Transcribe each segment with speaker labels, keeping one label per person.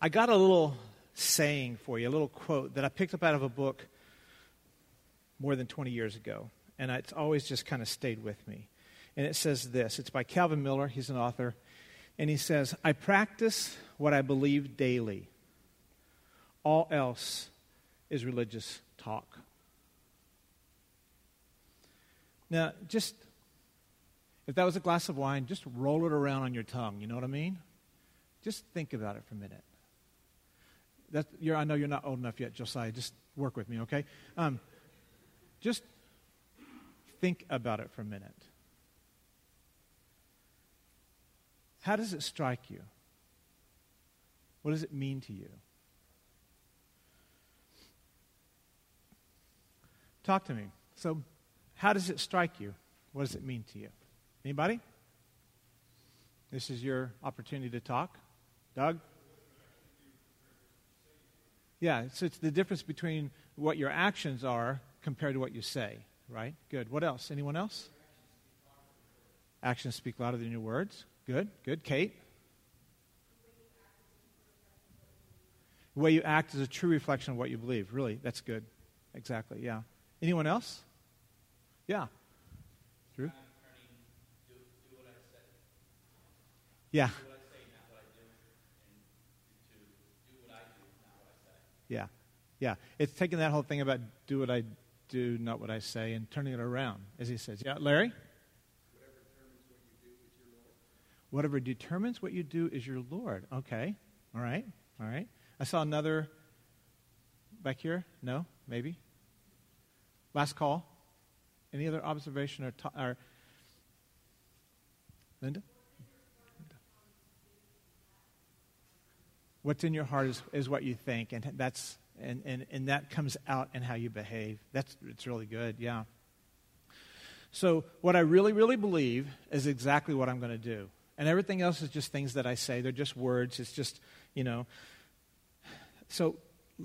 Speaker 1: I got a little saying for you, a little quote that I picked up out of a book more than 20 years ago. And it's always just kind of stayed with me. And it says this it's by Calvin Miller, he's an author. And he says, I practice what I believe daily. All else is religious talk. Now, just if that was a glass of wine, just roll it around on your tongue. You know what I mean? Just think about it for a minute. That, I know you're not old enough yet, Josiah. Just work with me, okay? Um, just think about it for a minute. How does it strike you? What does it mean to you? Talk to me. So, how does it strike you? What does it mean to you? Anybody? This is your opportunity to talk. Doug? Yeah, so it's the difference between what your actions are compared to what you say, right? Good. What else? Anyone else? Actions speak louder than your words. Good, good. Kate? The way you act is a true reflection of what you believe. Really, that's good. Exactly, yeah. Anyone else? Yeah. Drew? Yeah. Yeah. Yeah. It's taking that whole thing about do what I do, not what I say, and turning it around, as he says. Yeah, Larry? Whatever determines what you do is your Lord. Okay. All right. All right. I saw another back here. No? Maybe? Last call. Any other observation or, ta- or Linda? What's in your heart is, is what you think, and that's and, and, and that comes out in how you behave. That's it's really good, yeah. So what I really, really believe is exactly what I'm going to do. And everything else is just things that I say. They're just words. It's just, you know. So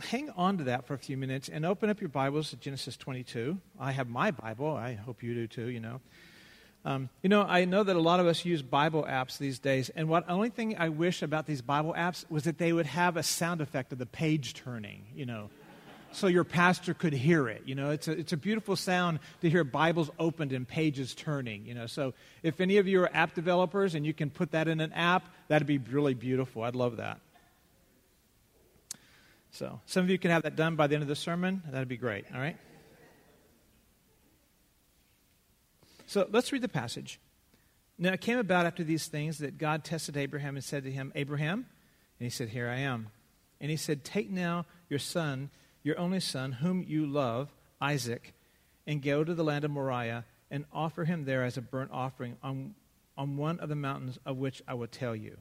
Speaker 1: hang on to that for a few minutes and open up your Bibles to Genesis 22. I have my Bible. I hope you do too, you know. Um, you know, I know that a lot of us use Bible apps these days, and what only thing I wish about these Bible apps was that they would have a sound effect of the page turning, you know, so your pastor could hear it. You know, it's a, it's a beautiful sound to hear Bibles opened and pages turning, you know. So if any of you are app developers and you can put that in an app, that'd be really beautiful. I'd love that. So some of you can have that done by the end of the sermon. That'd be great, all right? So let's read the passage. Now it came about after these things that God tested Abraham and said to him, Abraham, and he said, Here I am. And he said, Take now your son, your only son, whom you love, Isaac, and go to the land of Moriah and offer him there as a burnt offering on, on one of the mountains of which I will tell you.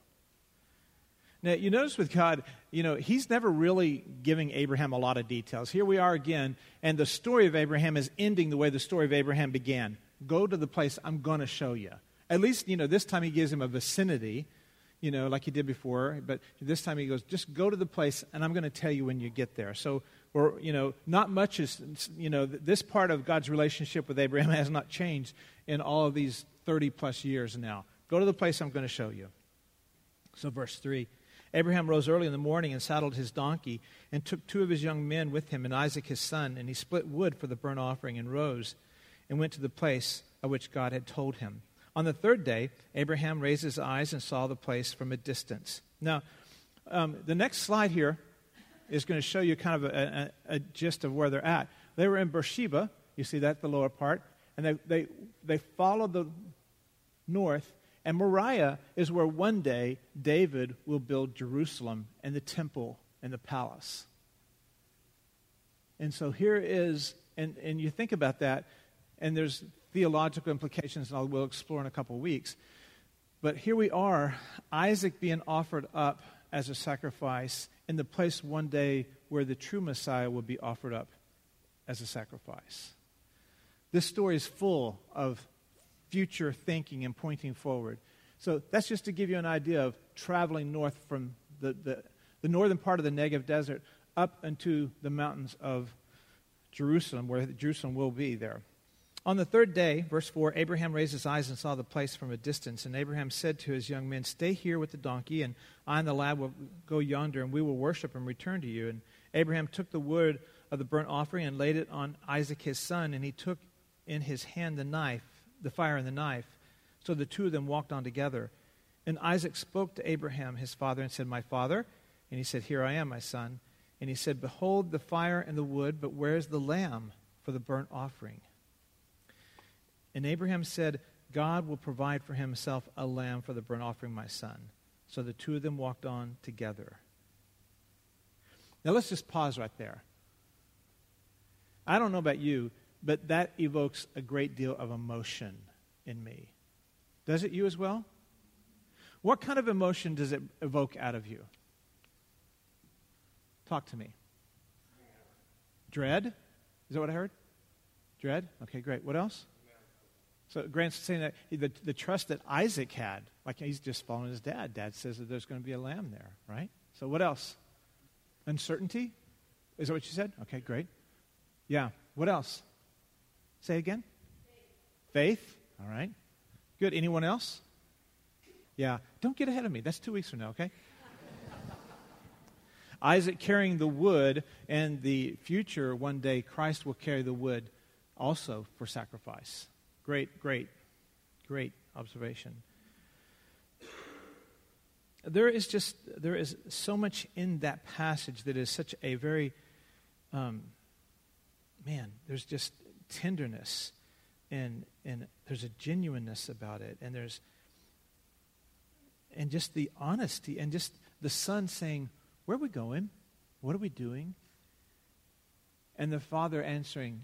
Speaker 1: Now, you notice with God, you know, he's never really giving Abraham a lot of details. Here we are again, and the story of Abraham is ending the way the story of Abraham began Go to the place I'm going to show you. At least, you know, this time he gives him a vicinity, you know, like he did before. But this time he goes, just go to the place and I'm going to tell you when you get there. So, or, you know, not much is, you know, this part of God's relationship with Abraham has not changed in all of these 30 plus years now. Go to the place I'm going to show you. So, verse 3 Abraham rose early in the morning and saddled his donkey and took two of his young men with him and Isaac his son, and he split wood for the burnt offering and rose and went to the place of which God had told him. On the third day, Abraham raised his eyes and saw the place from a distance. Now, um, the next slide here is going to show you kind of a, a, a, gist of where they're at. They were in Beersheba, you see that, the lower part, and they, they, they followed the north, and Moriah is where one day David will build Jerusalem and the temple and the palace. And so here is, and, and you think about that, and there's theological implications that we'll explore in a couple of weeks. But here we are, Isaac being offered up as a sacrifice in the place one day where the true Messiah will be offered up as a sacrifice. This story is full of future thinking and pointing forward. So that's just to give you an idea of traveling north from the, the, the northern part of the Negev desert up into the mountains of Jerusalem, where Jerusalem will be there. On the third day, verse 4, Abraham raised his eyes and saw the place from a distance. And Abraham said to his young men, Stay here with the donkey, and I and the lad will go yonder, and we will worship and return to you. And Abraham took the wood of the burnt offering and laid it on Isaac his son, and he took in his hand the knife, the fire and the knife. So the two of them walked on together. And Isaac spoke to Abraham his father and said, My father? And he said, Here I am, my son. And he said, Behold the fire and the wood, but where is the lamb for the burnt offering? And Abraham said, God will provide for himself a lamb for the burnt offering, my son. So the two of them walked on together. Now let's just pause right there. I don't know about you, but that evokes a great deal of emotion in me. Does it you as well? What kind of emotion does it evoke out of you? Talk to me. Dread? Is that what I heard? Dread? Okay, great. What else? So Grant's saying that the, the trust that Isaac had, like he's just following his dad. Dad says that there's going to be a lamb there, right? So what else? Uncertainty? Is that what you said? Okay, great. Yeah. What else? Say again? Faith. Faith? All right. Good. Anyone else? Yeah. Don't get ahead of me. That's two weeks from now, okay? Isaac carrying the wood, and the future, one day, Christ will carry the wood also for sacrifice. Great, great, great observation. There is just, there is so much in that passage that is such a very, um, man, there's just tenderness and, and there's a genuineness about it. And there's, and just the honesty and just the son saying, Where are we going? What are we doing? And the father answering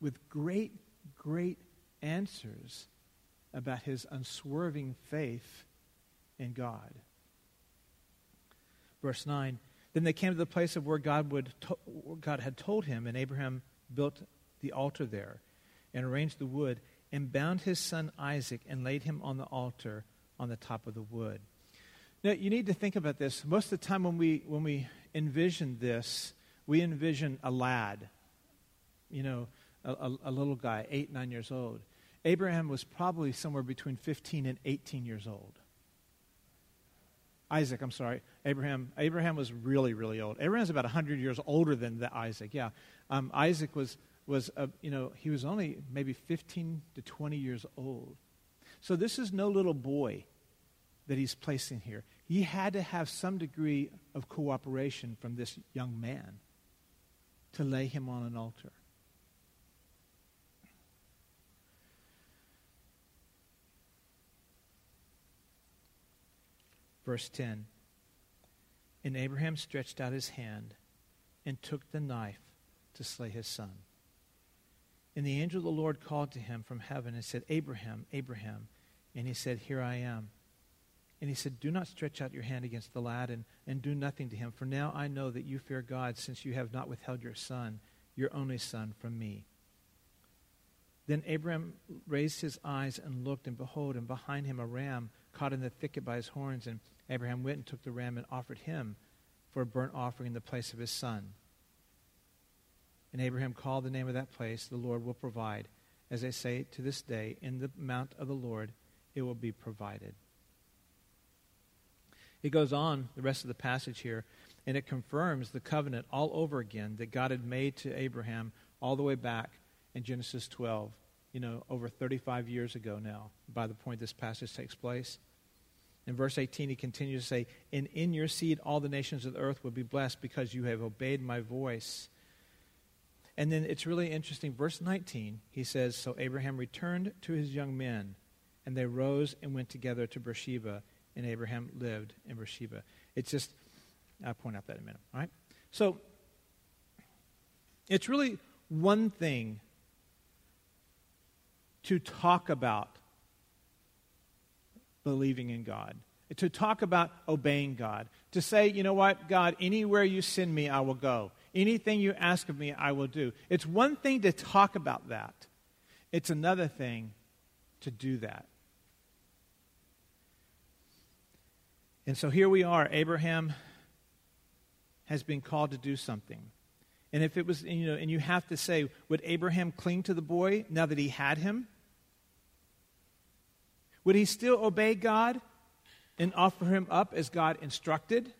Speaker 1: with great, great answers about his unswerving faith in God. Verse 9 Then they came to the place of where God, would to- God had told him, and Abraham built the altar there and arranged the wood and bound his son Isaac and laid him on the altar on the top of the wood. Now, you need to think about this. Most of the time, when we, when we envision this, we envision a lad, you know, a, a, a little guy, eight, nine years old. Abraham was probably somewhere between 15 and 18 years old. Isaac, I'm sorry. Abraham. Abraham was really, really old. Abraham's about 100 years older than the Isaac. Yeah, um, Isaac was was uh, you know he was only maybe 15 to 20 years old. So this is no little boy that he's placing here. He had to have some degree of cooperation from this young man to lay him on an altar. Verse 10 And Abraham stretched out his hand and took the knife to slay his son. And the angel of the Lord called to him from heaven and said, Abraham, Abraham. And he said, Here I am. And he said, Do not stretch out your hand against the lad and, and do nothing to him, for now I know that you fear God, since you have not withheld your son, your only son, from me. Then Abraham raised his eyes and looked, and behold, and behind him a ram caught in the thicket by his horns. And Abraham went and took the ram and offered him for a burnt offering in the place of his son. And Abraham called the name of that place, The Lord will provide. As they say to this day, in the mount of the Lord it will be provided. It goes on, the rest of the passage here, and it confirms the covenant all over again that God had made to Abraham all the way back in Genesis 12, you know, over 35 years ago now, by the point this passage takes place. In verse 18, he continues to say, And in your seed all the nations of the earth will be blessed because you have obeyed my voice. And then it's really interesting. Verse 19, he says, So Abraham returned to his young men, and they rose and went together to Beersheba, and Abraham lived in Beersheba. It's just, I'll point out that in a minute. All right? So it's really one thing to talk about believing in God, to talk about obeying God, to say, you know what, God, anywhere you send me, I will go. Anything you ask of me, I will do. It's one thing to talk about that, it's another thing to do that. And so here we are. Abraham has been called to do something. And if it was, you know, and you have to say, would Abraham cling to the boy now that he had him? Would he still obey God and offer him up as God instructed?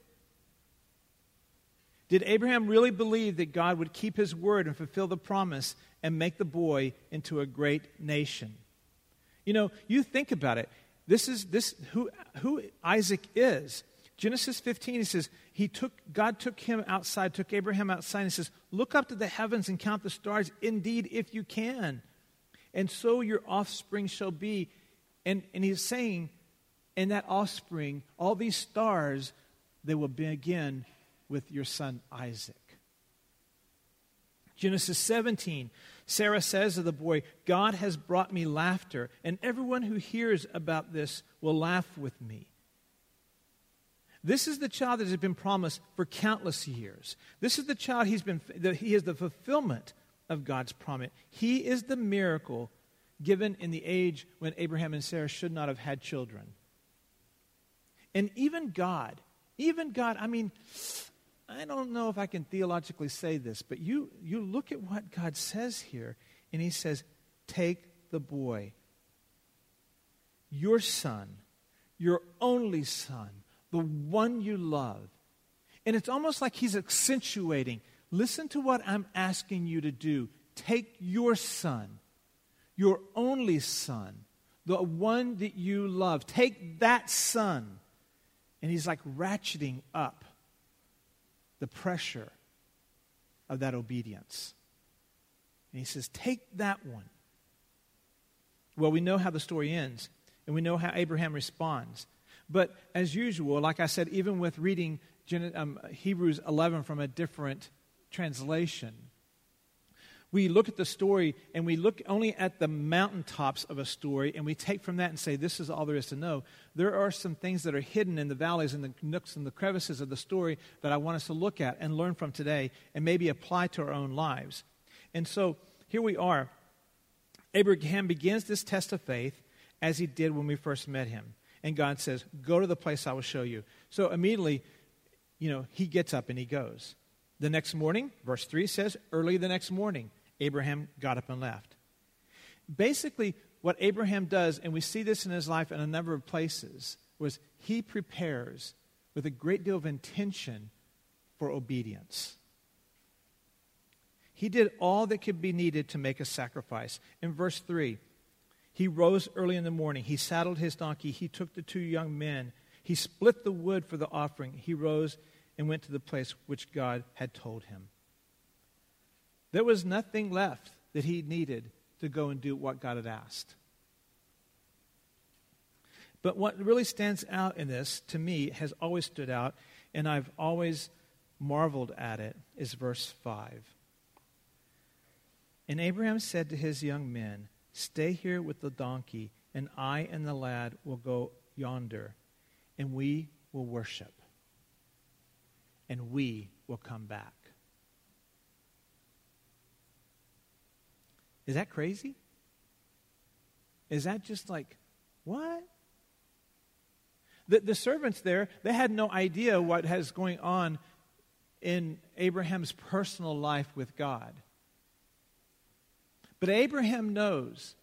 Speaker 1: Did Abraham really believe that God would keep his word and fulfill the promise and make the boy into a great nation? You know, you think about it. This is this who who Isaac is. Genesis 15, he says, he took, God took him outside, took Abraham outside, and says, Look up to the heavens and count the stars, indeed, if you can. And so your offspring shall be. And, and he's saying, in that offspring, all these stars, they will begin with your son Isaac. Genesis 17, Sarah says to the boy, God has brought me laughter, and everyone who hears about this will laugh with me. This is the child that has been promised for countless years. This is the child he's been, he is the fulfillment of God's promise. He is the miracle given in the age when Abraham and Sarah should not have had children. And even God, even God, I mean, I don't know if I can theologically say this, but you, you look at what God says here, and He says, Take the boy, your son, your only son, the one you love. And it's almost like He's accentuating listen to what I'm asking you to do. Take your son, your only son, the one that you love. Take that son and he's like ratcheting up the pressure of that obedience. And he says, Take that one. Well, we know how the story ends, and we know how Abraham responds. But as usual, like I said, even with reading um, Hebrews 11 from a different translation, we look at the story and we look only at the mountaintops of a story and we take from that and say, this is all there is to know. There are some things that are hidden in the valleys and the nooks and the crevices of the story that I want us to look at and learn from today and maybe apply to our own lives. And so here we are. Abraham begins this test of faith as he did when we first met him. And God says, Go to the place I will show you. So immediately, you know, he gets up and he goes. The next morning, verse 3 says, Early the next morning, Abraham got up and left. Basically, what Abraham does, and we see this in his life in a number of places, was he prepares with a great deal of intention for obedience. He did all that could be needed to make a sacrifice. In verse 3, he rose early in the morning. He saddled his donkey. He took the two young men. He split the wood for the offering. He rose and went to the place which God had told him. There was nothing left that he needed to go and do what God had asked. But what really stands out in this, to me, has always stood out, and I've always marveled at it, is verse 5. And Abraham said to his young men, Stay here with the donkey, and I and the lad will go yonder, and we will worship, and we will come back. Is that crazy? Is that just like, what? The, the servants there, they had no idea what has going on in Abraham's personal life with God. But Abraham knows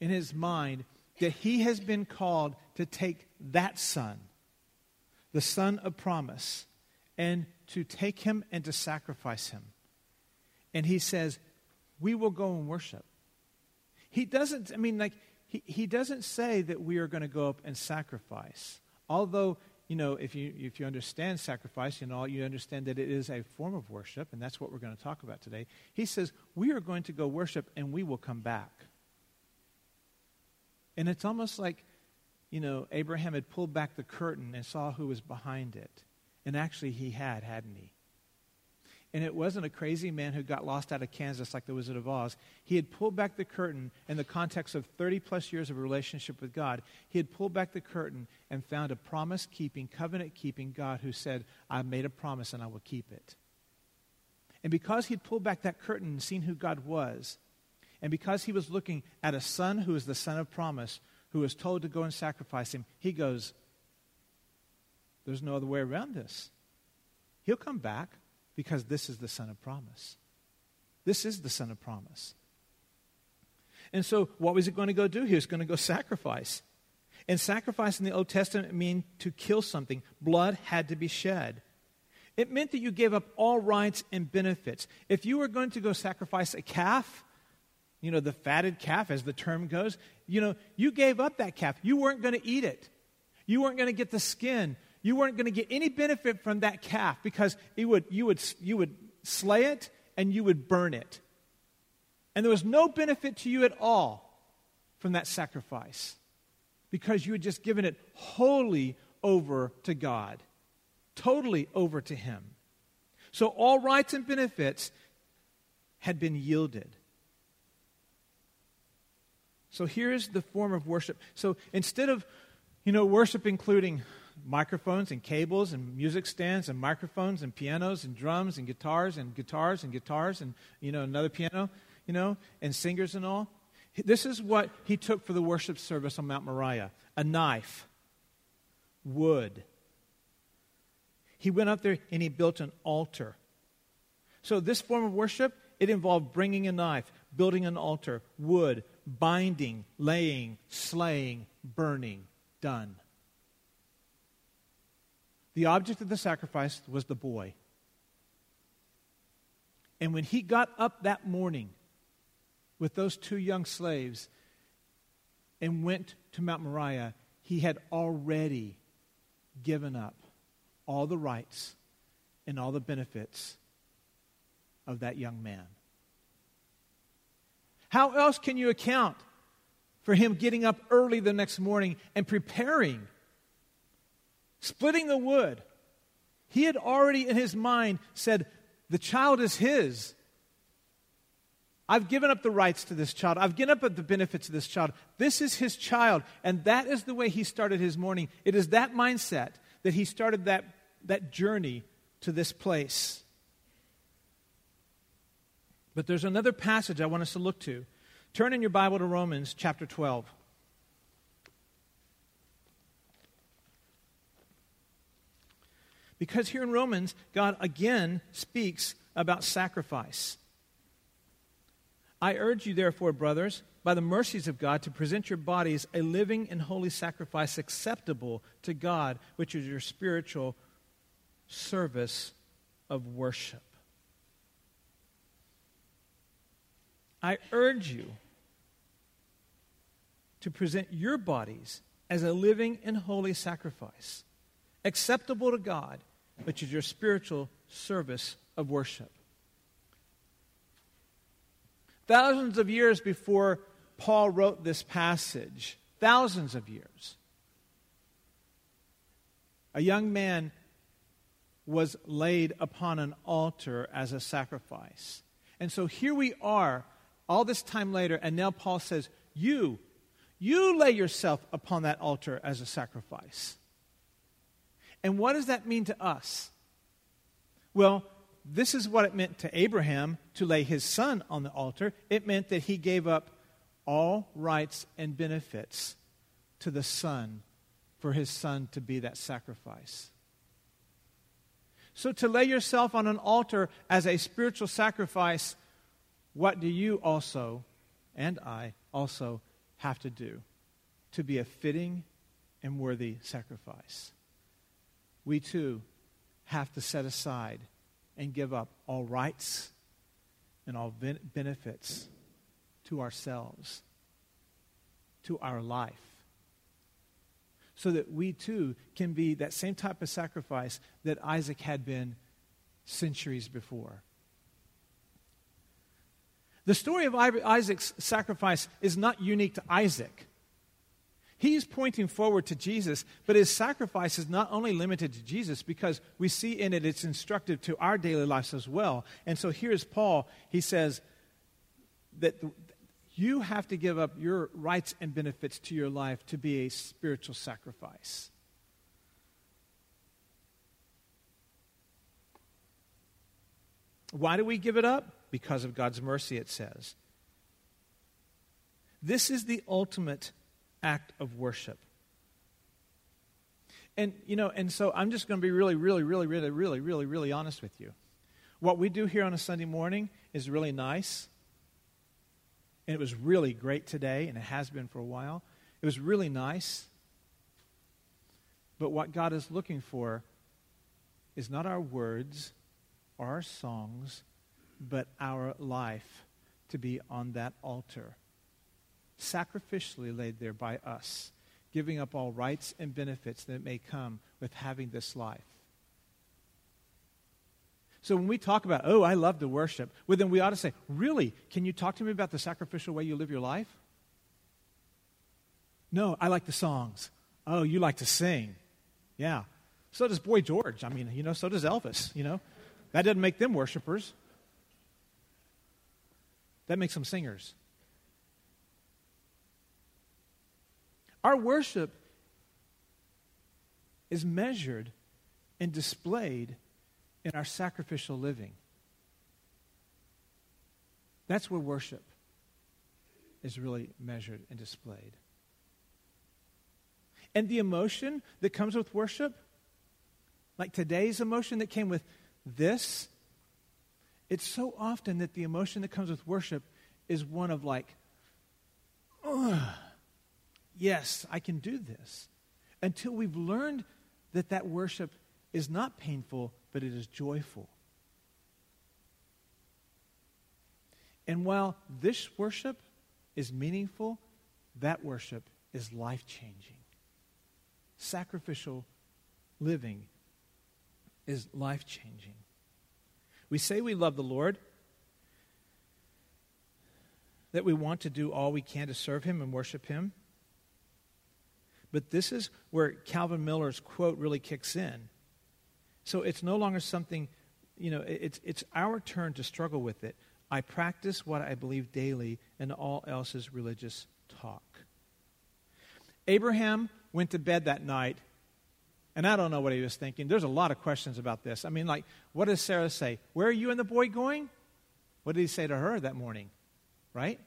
Speaker 1: in his mind that he has been called to take that son, the son of promise, and to take him and to sacrifice him. And he says, we will go and worship. He doesn't, I mean, like, he, he doesn't say that we are going to go up and sacrifice. Although, you know, if you, if you understand sacrifice, you know, you understand that it is a form of worship, and that's what we're going to talk about today. He says, we are going to go worship and we will come back. And it's almost like, you know, Abraham had pulled back the curtain and saw who was behind it. And actually, he had, hadn't he? And it wasn't a crazy man who got lost out of Kansas like the Wizard of Oz. He had pulled back the curtain in the context of 30 plus years of relationship with God. He had pulled back the curtain and found a promise keeping, covenant keeping God who said, I made a promise and I will keep it. And because he'd pulled back that curtain and seen who God was, and because he was looking at a son who is the son of promise, who was told to go and sacrifice him, he goes, There's no other way around this. He'll come back. Because this is the Son of promise. This is the Son of promise. And so, what was he going to go do? He was going to go sacrifice. And sacrifice in the Old Testament mean to kill something. Blood had to be shed. It meant that you gave up all rights and benefits. If you were going to go sacrifice a calf, you know, the fatted calf, as the term goes, you know, you gave up that calf. You weren't going to eat it. You weren't going to get the skin. You weren't going to get any benefit from that calf because it would, you, would, you would slay it and you would burn it. And there was no benefit to you at all from that sacrifice because you had just given it wholly over to God, totally over to Him. So all rights and benefits had been yielded. So here's the form of worship. So instead of, you know, worship including microphones and cables and music stands and microphones and pianos and drums and guitars and guitars and guitars and, you know, another piano, you know, and singers and all, this is what he took for the worship service on Mount Moriah a knife, wood. He went up there and he built an altar. So, this form of worship, it involved bringing a knife, building an altar, wood, binding, laying, slaying, burning. Done. The object of the sacrifice was the boy. And when he got up that morning, with those two young slaves and went to Mount Moriah, he had already given up all the rights and all the benefits of that young man. How else can you account for him getting up early the next morning and preparing, splitting the wood? He had already in his mind said, The child is his. I've given up the rights to this child. I've given up the benefits of this child. This is his child. And that is the way he started his morning. It is that mindset that he started that, that journey to this place. But there's another passage I want us to look to. Turn in your Bible to Romans chapter 12. Because here in Romans, God again speaks about sacrifice. I urge you, therefore, brothers, by the mercies of God, to present your bodies a living and holy sacrifice acceptable to God, which is your spiritual service of worship. I urge you to present your bodies as a living and holy sacrifice, acceptable to God, which is your spiritual service of worship. Thousands of years before Paul wrote this passage, thousands of years, a young man was laid upon an altar as a sacrifice. And so here we are, all this time later, and now Paul says, You, you lay yourself upon that altar as a sacrifice. And what does that mean to us? Well, this is what it meant to Abraham to lay his son on the altar. It meant that he gave up all rights and benefits to the son for his son to be that sacrifice. So, to lay yourself on an altar as a spiritual sacrifice, what do you also, and I also, have to do to be a fitting and worthy sacrifice? We too have to set aside and give up all rights and all benefits to ourselves, to our life, so that we too can be that same type of sacrifice that Isaac had been centuries before. The story of Isaac's sacrifice is not unique to Isaac. He's pointing forward to Jesus, but his sacrifice is not only limited to Jesus because we see in it it's instructive to our daily lives as well. And so here's Paul. He says that you have to give up your rights and benefits to your life to be a spiritual sacrifice. Why do we give it up? Because of God's mercy, it says. This is the ultimate act of worship. And, you know, and so I'm just going to be really, really, really, really, really, really, really honest with you. what we do here on a Sunday morning is really nice. And it was really great today, and it has been for a while. It was really nice. But what God is looking for is not our words or our songs, but our life to be on that altar, sacrificially laid there by us, giving up all rights and benefits that may come with having this life. So when we talk about, oh, I love to worship, well, then we ought to say, really, can you talk to me about the sacrificial way you live your life? No, I like the songs. Oh, you like to sing. Yeah. So does Boy George. I mean, you know, so does Elvis, you know. That doesn't make them worshipers. That makes them singers. Our worship is measured and displayed in our sacrificial living. That's where worship is really measured and displayed. And the emotion that comes with worship, like today's emotion that came with this, it's so often that the emotion that comes with worship is one of like, yes, I can do this. Until we've learned that that worship is not painful, but it is joyful. And while this worship is meaningful, that worship is life changing. Sacrificial living is life changing. We say we love the Lord, that we want to do all we can to serve Him and worship Him. But this is where Calvin Miller's quote really kicks in. So it's no longer something, you know, it's, it's our turn to struggle with it. I practice what I believe daily, and all else is religious talk. Abraham went to bed that night, and I don't know what he was thinking. There's a lot of questions about this. I mean, like, what does Sarah say? Where are you and the boy going? What did he say to her that morning? Right?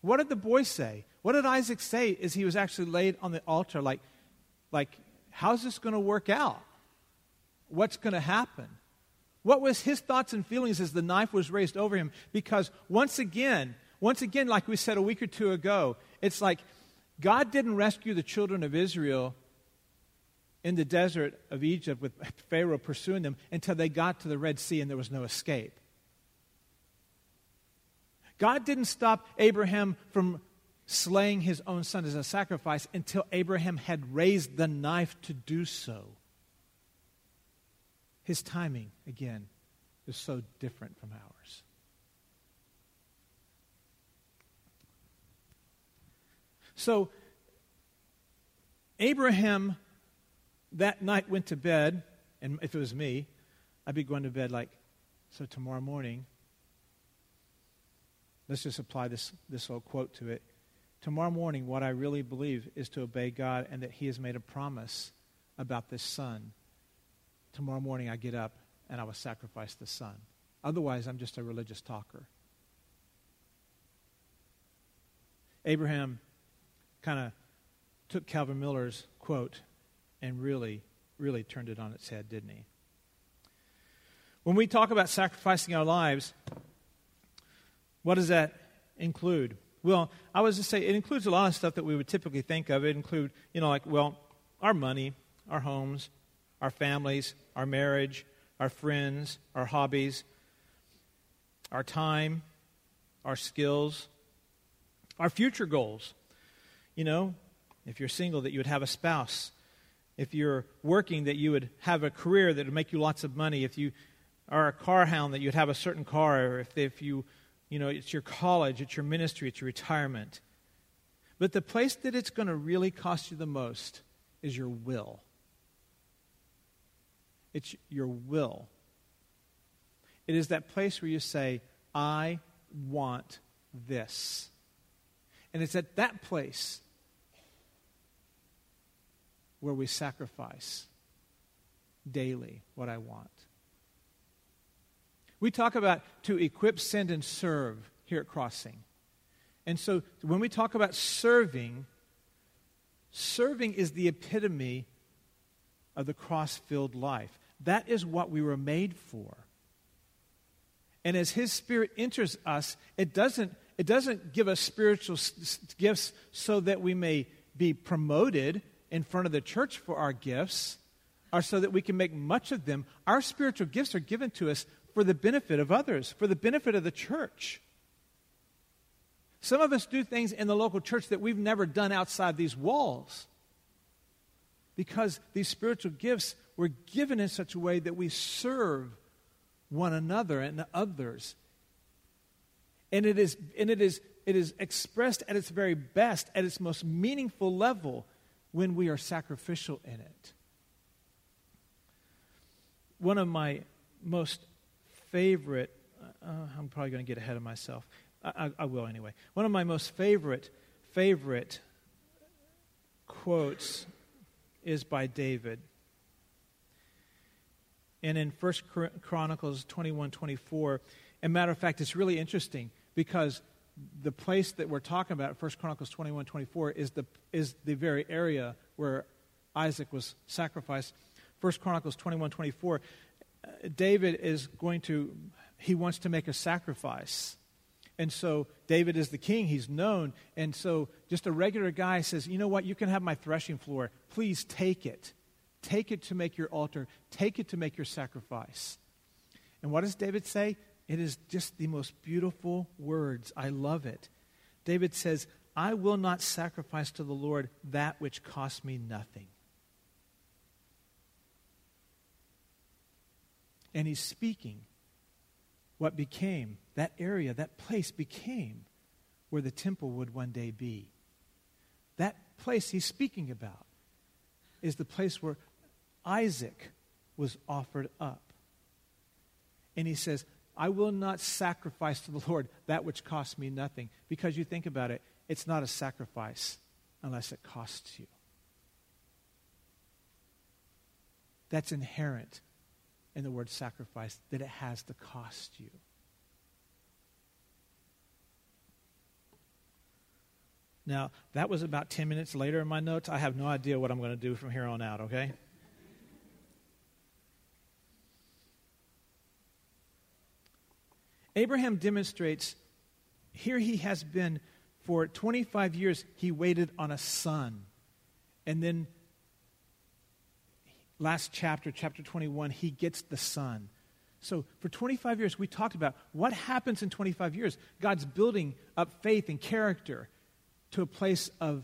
Speaker 1: What did the boy say? What did Isaac say as he was actually laid on the altar? Like, like how's this going to work out? what's going to happen. What was his thoughts and feelings as the knife was raised over him? Because once again, once again, like we said a week or two ago, it's like God didn't rescue the children of Israel in the desert of Egypt with Pharaoh pursuing them until they got to the Red Sea and there was no escape. God didn't stop Abraham from slaying his own son as a sacrifice until Abraham had raised the knife to do so. His timing, again, is so different from ours. So, Abraham that night went to bed, and if it was me, I'd be going to bed like, so tomorrow morning, let's just apply this, this old quote to it. Tomorrow morning, what I really believe is to obey God and that He has made a promise about this son tomorrow morning I get up and I will sacrifice the son. Otherwise, I'm just a religious talker. Abraham kind of took Calvin Miller's quote and really, really turned it on its head, didn't he? When we talk about sacrificing our lives, what does that include? Well, I was to say it includes a lot of stuff that we would typically think of. It include, you know, like, well, our money, our homes, our families, our marriage, our friends, our hobbies, our time, our skills, our future goals. You know, if you're single, that you would have a spouse. If you're working, that you would have a career that would make you lots of money. If you are a car hound, that you'd have a certain car. Or if, if you, you know, it's your college, it's your ministry, it's your retirement. But the place that it's going to really cost you the most is your will. It's your will. It is that place where you say, I want this. And it's at that place where we sacrifice daily what I want. We talk about to equip, send, and serve here at Crossing. And so when we talk about serving, serving is the epitome of the cross filled life. That is what we were made for. And as His Spirit enters us, it doesn't, it doesn't give us spiritual gifts so that we may be promoted in front of the church for our gifts or so that we can make much of them. Our spiritual gifts are given to us for the benefit of others, for the benefit of the church. Some of us do things in the local church that we've never done outside these walls because these spiritual gifts were given in such a way that we serve one another and others. And it is, and it is, it is expressed at its very best, at its most meaningful level, when we are sacrificial in it. One of my most favorite, uh, I'm probably going to get ahead of myself. I, I, will anyway. One of my most favorite, favorite quotes is by David. And in 1 Chronicles 21 24, and matter of fact, it's really interesting because the place that we're talking about, 1 Chronicles 21 24, is the, is the very area where Isaac was sacrificed. 1 Chronicles 21 24, uh, David is going to, he wants to make a sacrifice. And so David is the king, he's known. And so just a regular guy says, You know what? You can have my threshing floor. Please take it. Take it to make your altar, take it to make your sacrifice. And what does David say? It is just the most beautiful words. I love it. David says, I will not sacrifice to the Lord that which costs me nothing. And he's speaking what became, that area, that place became where the temple would one day be. That place he's speaking about is the place where Isaac was offered up. And he says, I will not sacrifice to the Lord that which costs me nothing. Because you think about it, it's not a sacrifice unless it costs you. That's inherent in the word sacrifice that it has to cost you. Now, that was about 10 minutes later in my notes. I have no idea what I'm going to do from here on out, okay? Abraham demonstrates here he has been for 25 years, he waited on a son. And then last chapter, chapter 21, he gets the Son. So for 25 years, we talked about what happens in 25 years. God's building up faith and character to a place of,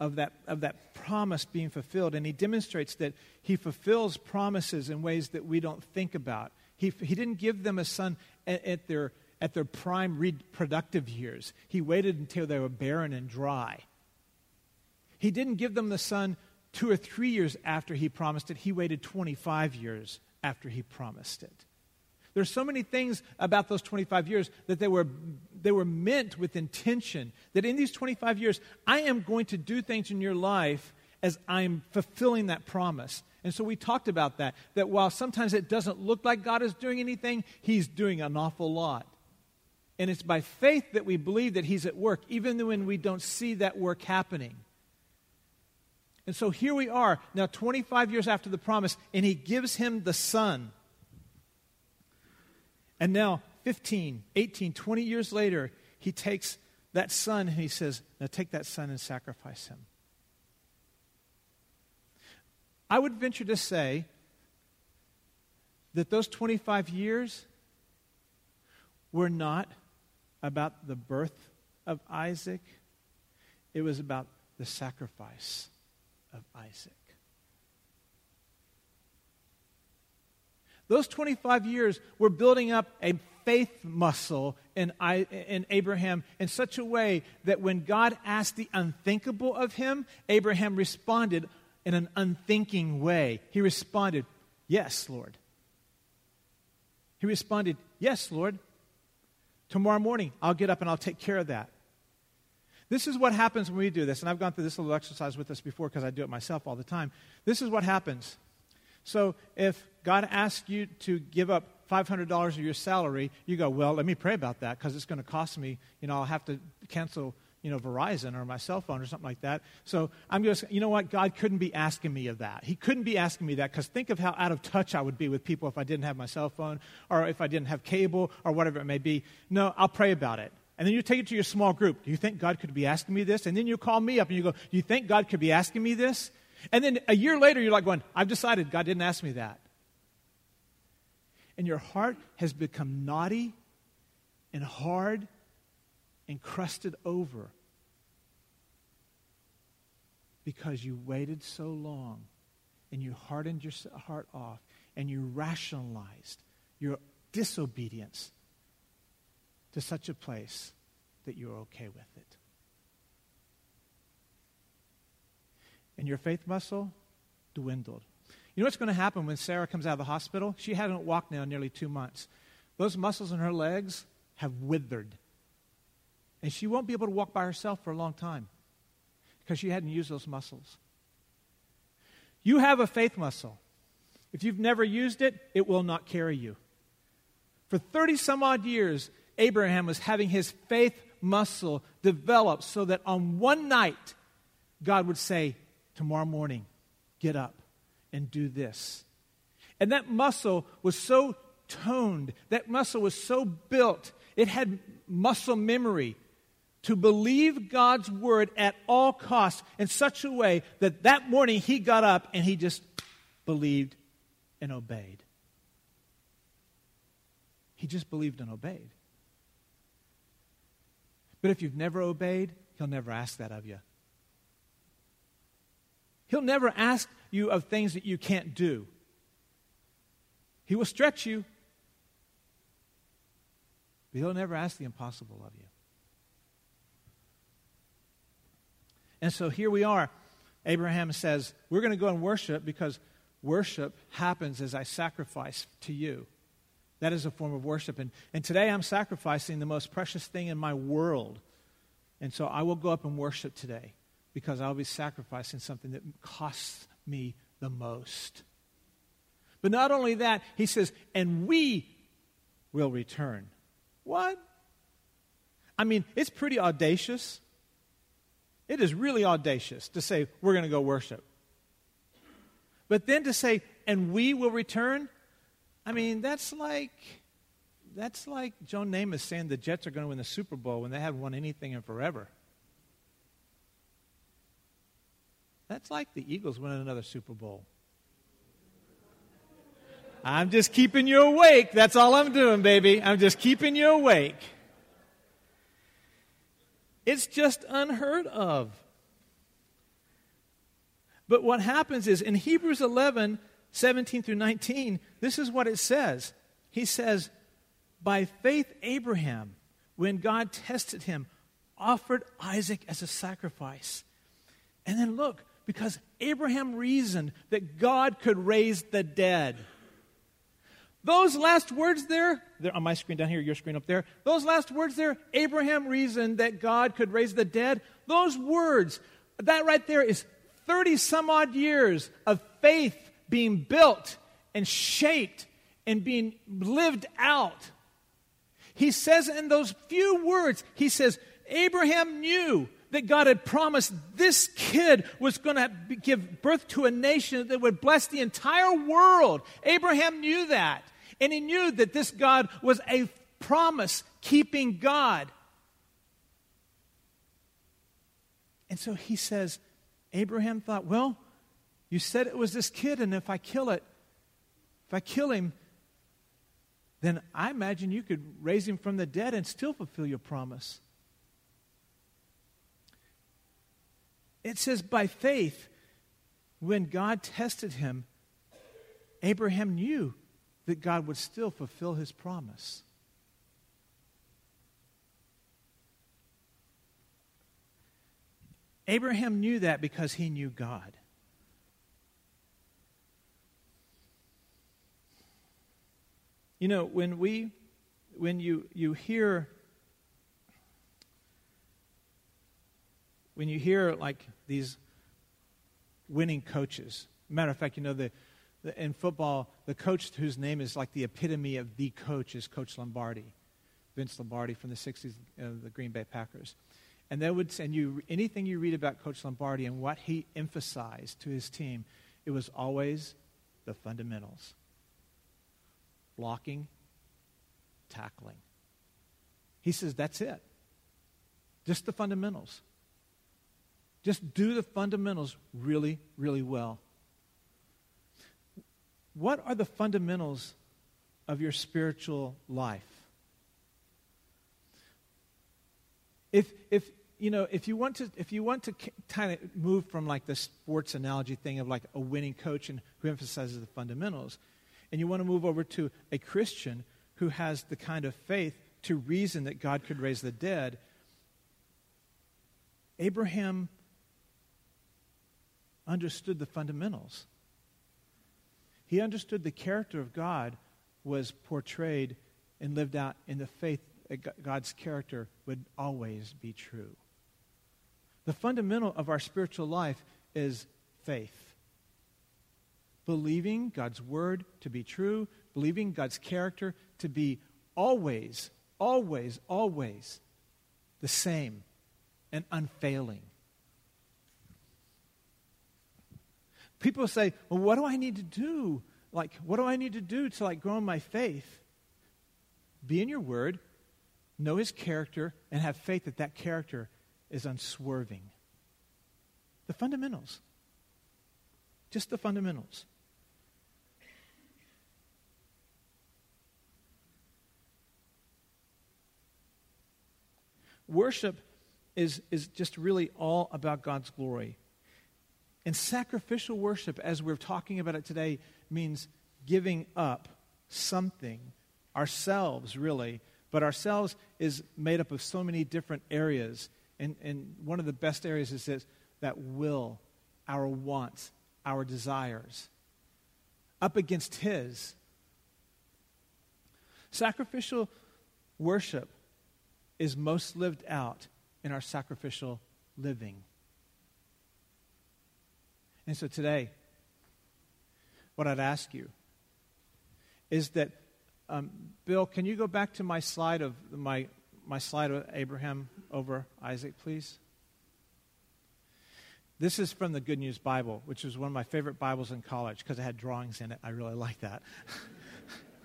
Speaker 1: of, that, of that promise being fulfilled. And he demonstrates that he fulfills promises in ways that we don't think about. He, he didn't give them a son at, at their, at their prime reproductive years, he waited until they were barren and dry. He didn't give them the son two or three years after he promised it, he waited 25 years after he promised it. There's so many things about those 25 years that they were, they were meant with intention. That in these 25 years, I am going to do things in your life as I'm fulfilling that promise. And so we talked about that. That while sometimes it doesn't look like God is doing anything, He's doing an awful lot. And it's by faith that we believe that He's at work, even when we don't see that work happening. And so here we are, now 25 years after the promise, and he gives him the son. And now, 15, 18, 20 years later, he takes that son and he says, Now take that son and sacrifice him. I would venture to say that those 25 years were not about the birth of Isaac, it was about the sacrifice of Isaac. Those 25 years were building up a faith muscle in, I, in Abraham in such a way that when God asked the unthinkable of him, Abraham responded in an unthinking way. He responded, Yes, Lord. He responded, Yes, Lord. Tomorrow morning, I'll get up and I'll take care of that. This is what happens when we do this, and I've gone through this little exercise with us before because I do it myself all the time. This is what happens. So if God asks you to give up $500 of your salary, you go, well, let me pray about that because it's going to cost me, you know, I'll have to cancel you know, Verizon or my cell phone or something like that. So I'm just, you know what? God couldn't be asking me of that. He couldn't be asking me that because think of how out of touch I would be with people if I didn't have my cell phone or if I didn't have cable or whatever it may be. No, I'll pray about it. And then you take it to your small group. Do you think God could be asking me this? And then you call me up and you go, Do you think God could be asking me this? And then a year later, you're like going, I've decided God didn't ask me that. And your heart has become naughty and hard and crusted over because you waited so long and you hardened your heart off and you rationalized your disobedience to such a place that you're okay with it. And your faith muscle dwindled. You know what's going to happen when Sarah comes out of the hospital? She hadn't walked now nearly two months. Those muscles in her legs have withered. And she won't be able to walk by herself for a long time because she hadn't used those muscles. You have a faith muscle. If you've never used it, it will not carry you. For 30 some odd years, Abraham was having his faith muscle develop so that on one night, God would say, Tomorrow morning, get up and do this. And that muscle was so toned, that muscle was so built, it had muscle memory to believe God's word at all costs in such a way that that morning he got up and he just believed and obeyed. He just believed and obeyed. But if you've never obeyed, he'll never ask that of you. He'll never ask you of things that you can't do. He will stretch you, but he'll never ask the impossible of you. And so here we are. Abraham says, We're going to go and worship because worship happens as I sacrifice to you. That is a form of worship. And, and today I'm sacrificing the most precious thing in my world. And so I will go up and worship today because I'll be sacrificing something that costs me the most. But not only that, he says, and we will return. What? I mean, it's pretty audacious. It is really audacious to say, we're going to go worship. But then to say, and we will return, I mean, that's like that's like Joe Namath saying the Jets are going to win the Super Bowl when they haven't won anything in forever. That's like the Eagles winning another Super Bowl. I'm just keeping you awake. That's all I'm doing, baby. I'm just keeping you awake. It's just unheard of. But what happens is in Hebrews 11, 17 through 19, this is what it says. He says, By faith, Abraham, when God tested him, offered Isaac as a sacrifice. And then look, because Abraham reasoned that God could raise the dead. Those last words there, on my screen down here, your screen up there. Those last words there, Abraham reasoned that God could raise the dead. Those words, that right there is 30 some odd years of faith being built and shaped and being lived out. He says in those few words, he says, Abraham knew that God had promised this kid was going to give birth to a nation that would bless the entire world. Abraham knew that. And he knew that this God was a promise keeping God. And so he says, Abraham thought, well, you said it was this kid, and if I kill it, if I kill him, then I imagine you could raise him from the dead and still fulfill your promise. It says, by faith, when God tested him, Abraham knew that God would still fulfill his promise. Abraham knew that because he knew God. You know, when we when you you hear when you hear like these winning coaches, matter of fact, you know the in football, the coach whose name is like the epitome of the coach is Coach Lombardi, Vince Lombardi from the 60s of uh, the Green Bay Packers. And they would and you anything you read about Coach Lombardi and what he emphasized to his team, it was always the fundamentals. Blocking, tackling. He says that's it. Just the fundamentals. Just do the fundamentals really, really well. What are the fundamentals of your spiritual life? If, if, you know, if you want to, if you want to kind of move from like the sports analogy thing of like a winning coach and who emphasizes the fundamentals, and you want to move over to a Christian who has the kind of faith to reason that God could raise the dead, Abraham understood the fundamentals. He understood the character of God was portrayed and lived out in the faith that God's character would always be true. The fundamental of our spiritual life is faith. Believing God's word to be true, believing God's character to be always, always, always the same and unfailing. People say, well, what do I need to do? Like, what do I need to do to like grow in my faith? Be in your word, know his character, and have faith that that character is unswerving. The fundamentals. Just the fundamentals. Worship is, is just really all about God's glory. And sacrificial worship, as we're talking about it today, means giving up something, ourselves really, but ourselves is made up of so many different areas. And, and one of the best areas is this, that will, our wants, our desires, up against His. Sacrificial worship is most lived out in our sacrificial living. And so today, what I'd ask you is that, um, Bill, can you go back to my slide of my, my slide of Abraham over Isaac, please? This is from the Good News Bible, which was one of my favorite Bibles in college because it had drawings in it. I really like that.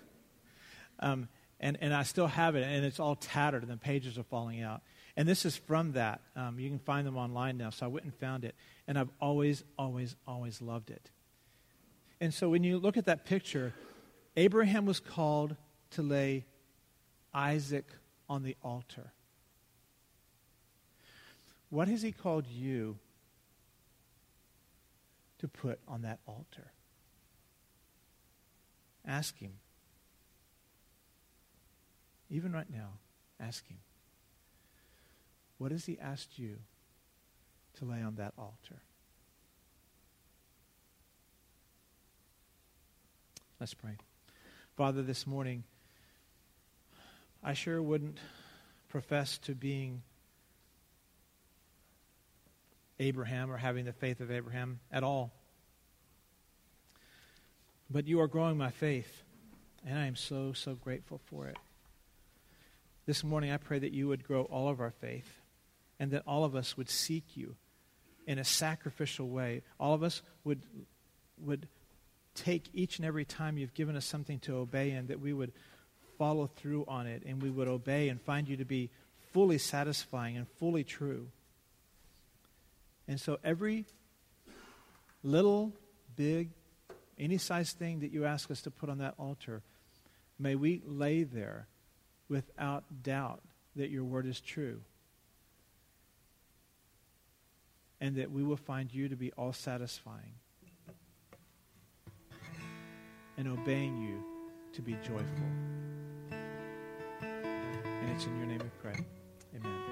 Speaker 1: um, and, and I still have it, and it's all tattered, and the pages are falling out. And this is from that. Um, you can find them online now, so I went and found it. And I've always, always, always loved it. And so when you look at that picture, Abraham was called to lay Isaac on the altar. What has he called you to put on that altar? Ask him. Even right now, ask him. What has he asked you to lay on that altar? Let's pray. Father, this morning, I sure wouldn't profess to being Abraham or having the faith of Abraham at all. But you are growing my faith, and I am so, so grateful for it. This morning, I pray that you would grow all of our faith and that all of us would seek you in a sacrificial way. All of us would, would take each and every time you've given us something to obey and that we would follow through on it and we would obey and find you to be fully satisfying and fully true. And so every little, big, any size thing that you ask us to put on that altar, may we lay there without doubt that your word is true and that we will find you to be all satisfying and obeying you to be joyful. And it's in your name we pray. Amen.